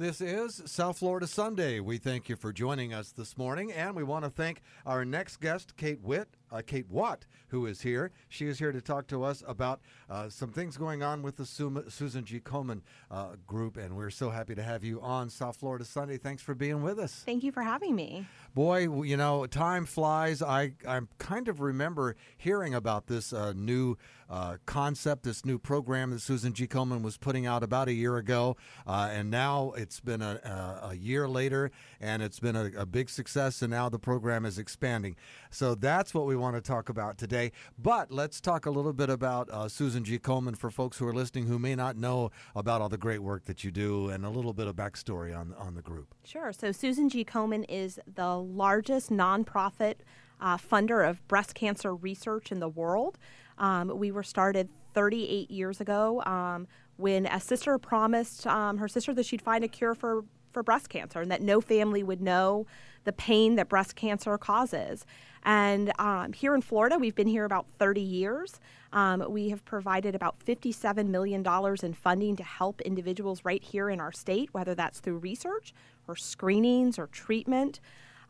This is South Florida Sunday. We thank you for joining us this morning, and we want to thank our next guest, Kate Witt, uh, Kate Watt, who is here. She is here to talk to us about uh, some things going on with the Susan G. Komen uh, group, and we're so happy to have you on South Florida Sunday. Thanks for being with us. Thank you for having me. Boy, you know, time flies. I I kind of remember hearing about this uh, new uh, concept, this new program that Susan G. Komen was putting out about a year ago, uh, and now it's been a, a, a, year later, and it's been a, a, big success, and now the program is expanding. So that's what we want to talk about today. But let's talk a little bit about uh, Susan G. Komen for folks who are listening who may not know about all the great work that you do, and a little bit of backstory on on the group. Sure. So Susan G. Komen is the largest nonprofit uh, funder of breast cancer research in the world. Um, we were started 38 years ago um, when a sister promised um, her sister that she'd find a cure for, for breast cancer and that no family would know the pain that breast cancer causes. And um, here in Florida, we've been here about 30 years. Um, we have provided about $57 million in funding to help individuals right here in our state, whether that's through research or screenings or treatment.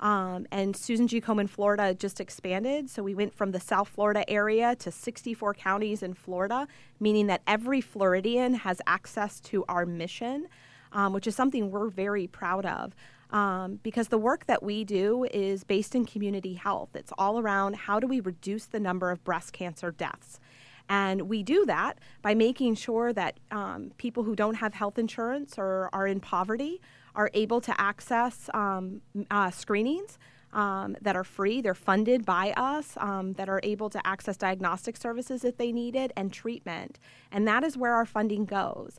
Um, and Susan G. Komen, Florida just expanded. So we went from the South Florida area to 64 counties in Florida, meaning that every Floridian has access to our mission, um, which is something we're very proud of. Um, because the work that we do is based in community health. It's all around how do we reduce the number of breast cancer deaths. And we do that by making sure that um, people who don't have health insurance or are in poverty are able to access um, uh, screenings um, that are free. They're funded by us, um, that are able to access diagnostic services if they need it, and treatment. And that is where our funding goes.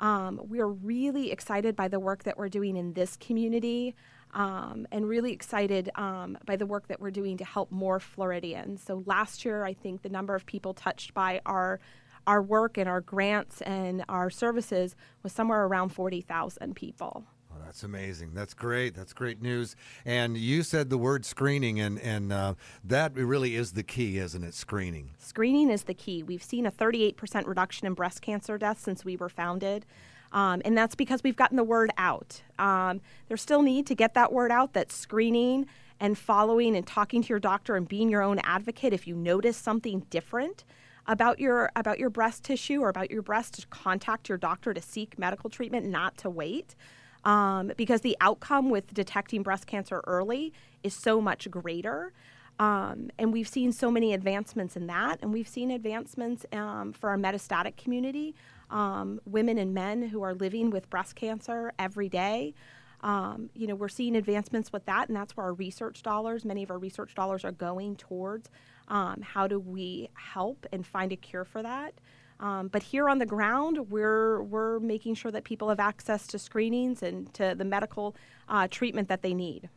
Um, we're really excited by the work that we're doing in this community. Um, and really excited um, by the work that we're doing to help more Floridians. So last year, I think the number of people touched by our our work and our grants and our services was somewhere around 40,000 people. That's amazing. That's great. That's great news. And you said the word screening, and and uh, that really is the key, isn't it? Screening. Screening is the key. We've seen a 38% reduction in breast cancer deaths since we were founded. Um, and that's because we've gotten the word out. Um, there's still need to get that word out that screening and following and talking to your doctor and being your own advocate if you notice something different about your about your breast tissue or about your breast to contact your doctor to seek medical treatment not to wait um, because the outcome with detecting breast cancer early is so much greater. Um, and we've seen so many advancements in that, and we've seen advancements um, for our metastatic community, um, women and men who are living with breast cancer every day. Um, you know, we're seeing advancements with that, and that's where our research dollars, many of our research dollars, are going towards. Um, how do we help and find a cure for that? Um, but here on the ground, we're we're making sure that people have access to screenings and to the medical uh, treatment that they need.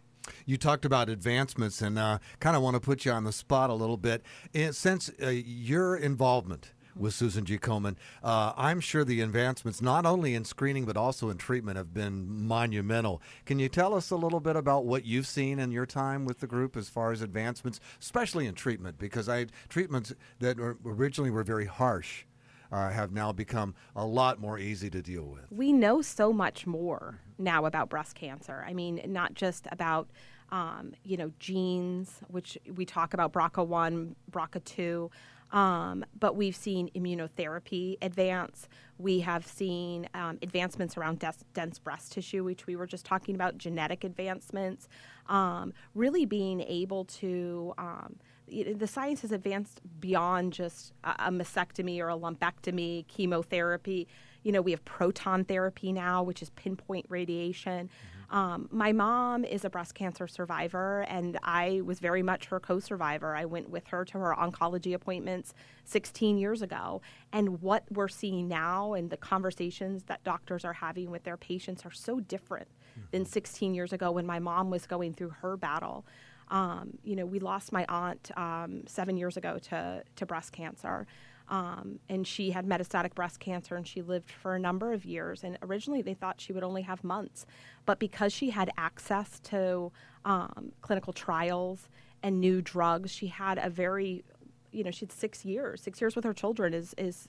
You talked about advancements, and uh, kind of want to put you on the spot a little bit. And since uh, your involvement with Susan G. Komen, uh, I'm sure the advancements, not only in screening but also in treatment, have been monumental. Can you tell us a little bit about what you've seen in your time with the group as far as advancements, especially in treatment? Because I treatments that originally were very harsh uh, have now become a lot more easy to deal with. We know so much more now about breast cancer. I mean, not just about um, you know genes, which we talk about BRCA one, BRCA two. Um, but we've seen immunotherapy advance. We have seen um, advancements around des- dense breast tissue, which we were just talking about, genetic advancements, um, really being able to um, the science has advanced beyond just a, mastectomy or a lumpectomy, chemotherapy. You know, we have proton therapy now, which is pinpoint radiation. Mm-hmm. Um, my mom is a breast cancer survivor, and I was very much her co survivor. I went with her to her oncology appointments 16 years ago. And what we're seeing now and the conversations that doctors are having with their patients are so different mm-hmm. than 16 years ago when my mom was going through her battle. Um, you know, we lost my aunt um, seven years ago to, to breast cancer. Um, and she had metastatic breast cancer and she lived for a number of years. And originally they thought she would only have months. But because she had access to um, clinical trials and new drugs, she had a very, you know, she had six years. Six years with her children is, is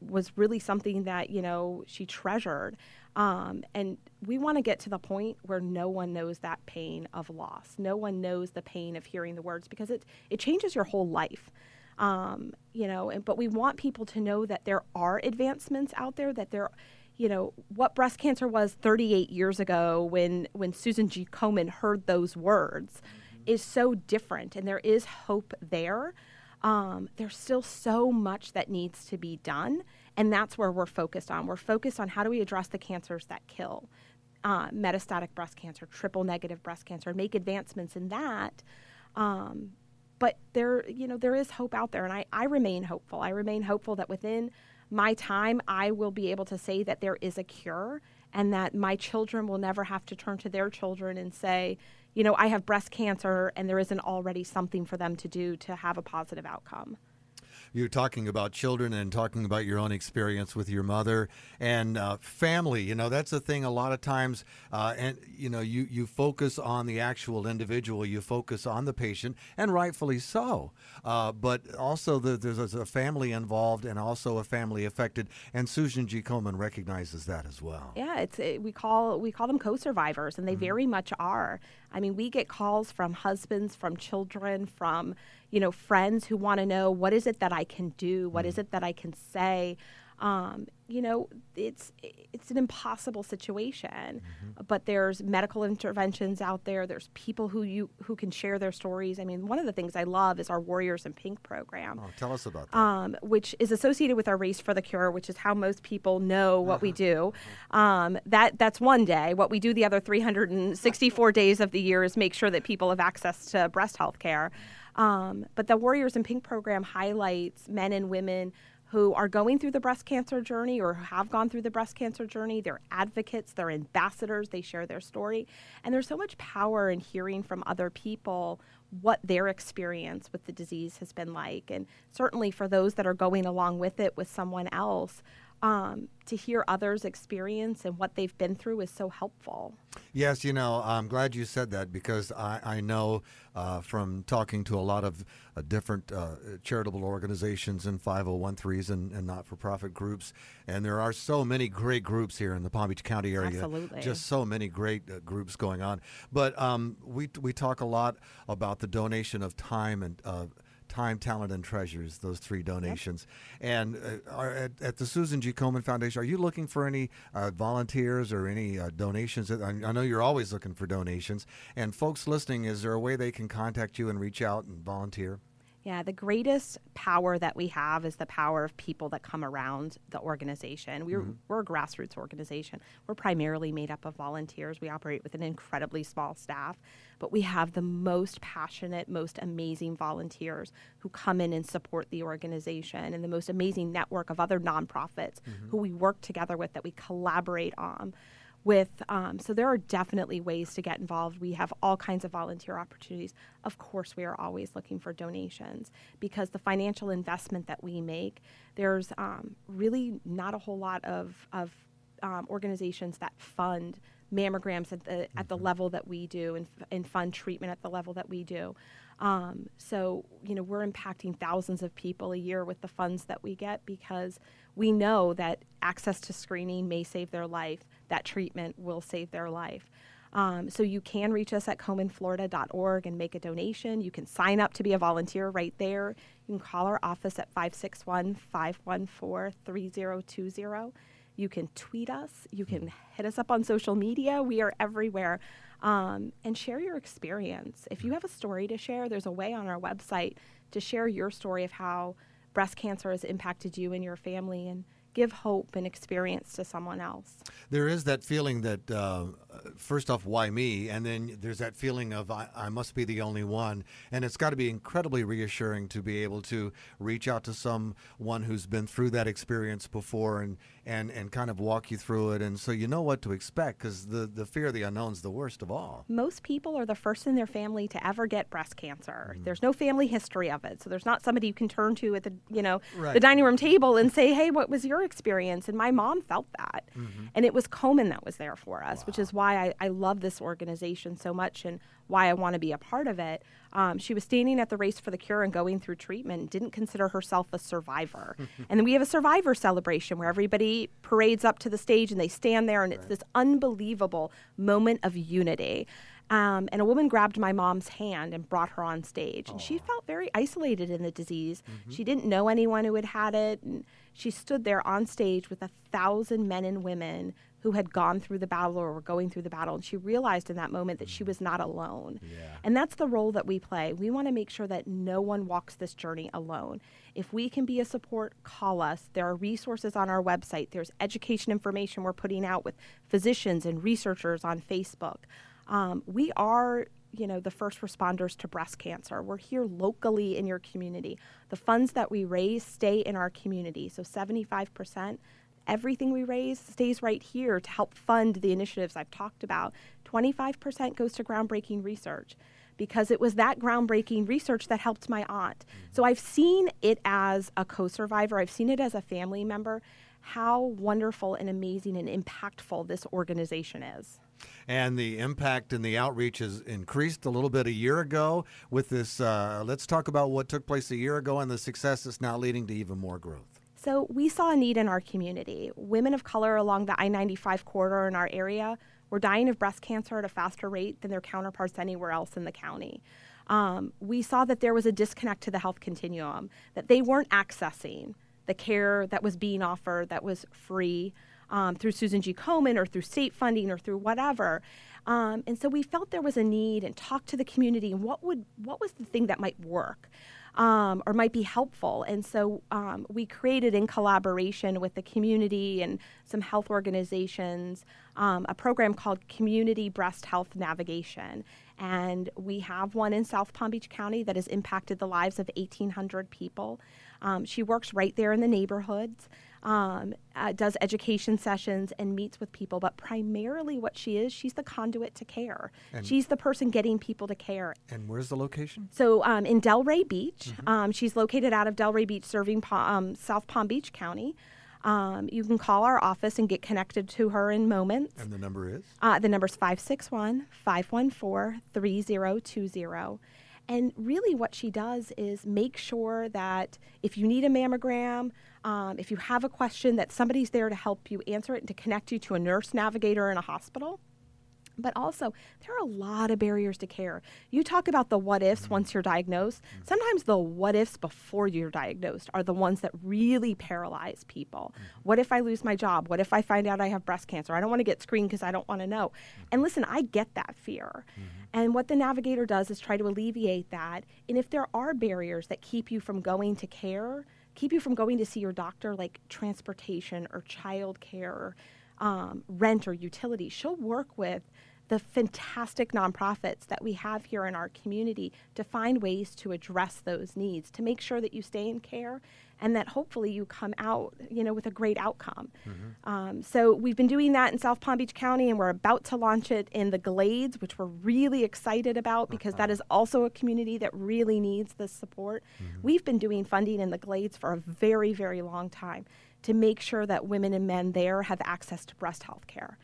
was really something that you know she treasured Um, and we want to get to the point where no one knows that pain of loss. No one knows the pain of hearing the words because it, it changes your whole life. Um, you know, and, but we want people to know that there are advancements out there, that there, you know, what breast cancer was 38 years ago when, when Susan G. Komen heard those words is so different, and there is hope there. Um, there's still so much that needs to be done, and that's where we're focused on. We're focused on how do we address the cancers that kill. Uh, metastatic breast cancer, triple negative breast cancer, make advancements in that. Um, but there, you know, there is hope out there, and I, I remain hopeful. I remain hopeful that within my time, I will be able to say that there is a cure, and that my children will never have to turn to their children and say, you know, I have breast cancer, and there isn't already something for them to do to have a positive outcome you're talking about children and talking about your own experience with your mother and uh, family. You know, that's the thing. A lot of times, uh, and you know, you you focus on the actual individual, you focus on the patient, and rightfully so. Uh, but also, the, there's a family involved and also a family affected, and Susan G. Komen recognizes that as well. Yeah, it's it, we call we call them co-survivors, and they mm-hmm. very much are. I mean, we get calls from husbands, from children, from you know friends who want to know what is it that I can do, what mm. is it that I can say. Um, you know, it's it's an impossible situation, mm-hmm. but there's medical interventions out there. There's people who you who can share their stories. I mean, one of the things I love is our Warriors in Pink program. Oh, tell us about that. Um, which is associated with our Race for the Cure, which is how most people know what uh-huh. we do. Um, that that's one day. What we do the other 364 days of the year is make sure that people have access to breast health care. Um, but the Warriors in Pink program highlights men and women who are going through the breast cancer journey or who have gone through the breast cancer journey. They're advocates, they're ambassadors, they share their story. And there's so much power in hearing from other people what their experience with the disease has been like. And certainly for those that are going along with it with someone else, um, to hear others' experience and what they've been through is so helpful. Yes, you know, I'm glad you said that because I, I know uh, from talking to a lot of uh, different uh, charitable organizations and 501c and, and not for profit groups, and there are so many great groups here in the Palm Beach County area. Absolutely. Just so many great uh, groups going on. But um, we, we talk a lot about the donation of time and uh, time, talent, and treasures, those three donations. Yep. And uh, at, at, the Susan G. Komen Foundation, are you looking for any uh, volunteers or any uh, donations? I, I, know you're always looking for donations. And folks listening, is there a way they can contact you and reach out and volunteer? Yeah, the greatest power that we have is the power of people that come around the organization. We're, mm-hmm. we're a grassroots organization. We're primarily made up of volunteers. We operate with an incredibly small staff, but we have the most passionate, most amazing volunteers who come in and support the organization and the most amazing network of other nonprofits mm-hmm. who we work together with that we collaborate on with um, so there are definitely ways to get involved we have all kinds of volunteer opportunities of course we are always looking for donations because the financial investment that we make there's um, really not a whole lot of, of um, organizations that fund mammograms at the mm-hmm. at the mm-hmm. level that we do and, and fund treatment at the level that we do um, so you know we're impacting thousands of people a year with the funds that we get because we know that access to screening may save their life that treatment will save their life. Um, so you can reach us at komenflorida.org and make a donation. You can sign up to be a volunteer right there. You can call our office at 561 514 3020. You can tweet us. You can hit us up on social media. We are everywhere. Um, and share your experience. If you have a story to share, there's a way on our website to share your story of how breast cancer has impacted you and your family. And give hope and experience to someone else. There is that feeling that, uh, first off, why me? And then there's that feeling of, I, I must be the only one. And it's got to be incredibly reassuring to be able to reach out to someone who's been through that experience before and, and, and kind of walk you through it. And so you know what to expect because the, the fear of the unknown is the worst of all. Most people are the first in their family to ever get breast cancer. Mm-hmm. There's no family history of it. So there's not somebody you can turn to at the, you know, right. the dining room table and say, hey, what was your experience? And my mom felt that. Mm-hmm. And it was Komen that was there for us, wow. which is why I, I, love this organization so much and why I want to be a part of it. Um, she was standing at the Race for the Cure and going through treatment, didn't consider herself a survivor. and then we have a survivor celebration where everybody parades up to the stage and they stand there, and right. it's this unbelievable moment of unity. Um, and a woman grabbed my mom's hand and brought her on stage. And she felt very isolated in the disease. Mm-hmm. She didn't know anyone who had had it. And she stood there on stage with a thousand men and women who had gone through the battle or were going through the battle. And she realized in that moment that she mm. was not alone. Yeah. And that's the role that we play. We want to make sure that no one walks this journey alone. If we can be a support, call us. There are resources on our website, there's education information we're putting out with physicians and researchers on Facebook. Um, we are you know the first responders to breast cancer we're here locally in your community the funds that we raise stay in our community so 75% everything we raise stays right here to help fund the initiatives I've talked about. 25% goes to groundbreaking research because it was that groundbreaking research that helped my aunt. Mm-hmm. So I've seen it as a co survivor, I've seen it as a family member, how wonderful and amazing and impactful this organization is. And the impact and the outreach has increased a little bit a year ago with this. Uh, let's talk about what took place a year ago and the success that's now leading to even more growth. So we saw a need in our community. Women of color along the I 95 corridor in our area were dying of breast cancer at a faster rate than their counterparts anywhere else in the county. Um, we saw that there was a disconnect to the health continuum, that they weren't accessing the care that was being offered that was free um, through Susan G. Komen or through state funding or through whatever. Um, and so we felt there was a need and talked to the community and what would what was the thing that might work um, or might be helpful. And so um, we created, in collaboration with the community and some health organizations, um, a program called Community Breast Health Navigation. And we have one in South Palm Beach County that has impacted the lives of 1,800 people. Um, she works right there in the neighborhoods um, uh, does education sessions and meets with people, but primarily what she is, she's the conduit to care. And she's the person getting people to care. And where's the location? So um, in Delray Beach. Mm-hmm. Um, she's located out of Delray Beach, serving um, South Palm Beach County. Um, you can call our office and get connected to her in moments. And the number is? Uh, the number is 561 514 3020. And really, what she does is make sure that if you need a mammogram, um, if you have a question, that somebody's there to help you answer it and to connect you to a nurse navigator in a hospital. But also, there are a lot of barriers to care. You talk about the what ifs mm-hmm. once you're diagnosed. Mm-hmm. Sometimes the what ifs before you're diagnosed are the ones that really paralyze people. Mm-hmm. What if I lose my job? What if I find out I have breast cancer? I don't want to get screened because I don't want to know. And listen, I get that fear. Mm-hmm. And what the navigator does is try to alleviate that. And if there are barriers that keep you from going to care, keep you from going to see your doctor, like transportation or child care, um, rent or utilities. She'll work with the fantastic nonprofits that we have here in our community to find ways to address those needs, to make sure that you stay in care and that hopefully you come out, you know, with a great outcome. Mm-hmm. Um, so we've been doing that in South Palm Beach County, and we're about to launch it in the Glades, which we're really excited about because uh-huh. that is also a community that really needs this support. Mm-hmm. We've been doing funding in the Glades for a very, very long time to make sure that women and men there have access to breast health care.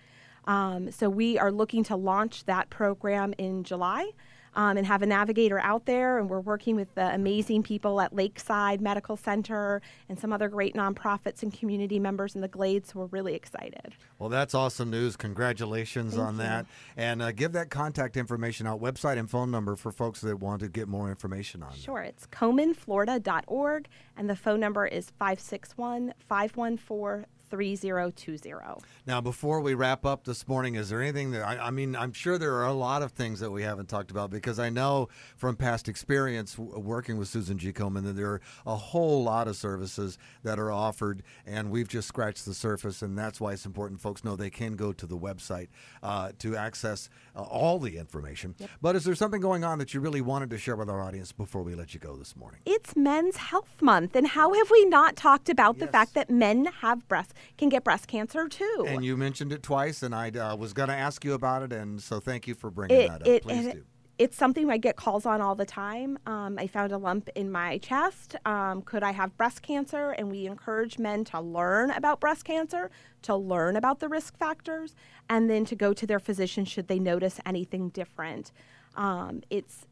Um, so we are looking to launch that program in July um, and have a navigator out there. And we're working with the amazing people at Lakeside Medical Center and some other great nonprofits and community members in the Glades. So we're really excited. Well, that's awesome news. Congratulations Thank on you. that. And uh, give that contact information out, website and phone number for folks that want to get more information on it. Sure. It. It's komenflorida.org, and the phone number is 561 514 3020. Now, before we wrap up this morning, is there anything that I, I, mean? I'm sure there are a lot of things that we haven't talked about because I know from past experience w- working with Susan G. Komen that there are a whole lot of services that are offered, and we've just scratched the surface, and that's why it's important folks know they can go to the website uh, to access uh, all the information. Yep. But is there something going on that you really wanted to share with our audience before we let you go this morning? It's Men's Health Month, and how have we not talked about yes. the fact that men have breast can get breast cancer too? And you mentioned it twice, and I uh, was going to ask you about it, and so thank you for bringing it, that up. It, Please it, do it's something I get calls on all the time. Um, I found a lump in my chest. Um, could I have breast cancer? And we encourage men to learn about breast cancer, to learn about the risk factors, and then to go to their physician should they notice anything different. Um, it's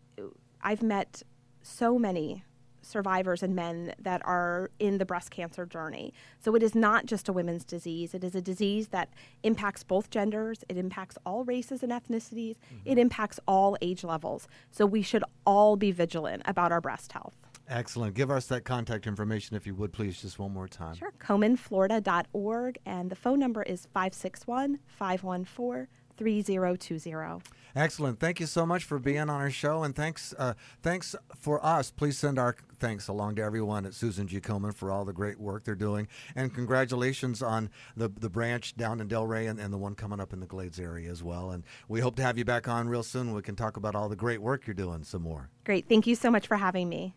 I've met so many survivors and men that are in the breast cancer journey. So it is not just a women's disease. It is a disease that impacts both genders, it impacts all races and ethnicities, mm-hmm. it impacts all age levels. So we should all be vigilant about our breast health. Excellent. Give us that contact information if you would please just one more time. Sure. KomenFlorida.org and the phone number is 561 514 3020. Excellent. Thank you so much for being on our show, and thanks, uh, thanks for us. Please send our thanks along to everyone at Susan G. Komen for all the great work they're doing, and congratulations on the the branch down in Delray and, and the one coming up in the Glades area as well. And we hope to have you back on real soon. We can talk about all the great work you're doing some more. Great. Thank you so much for having me.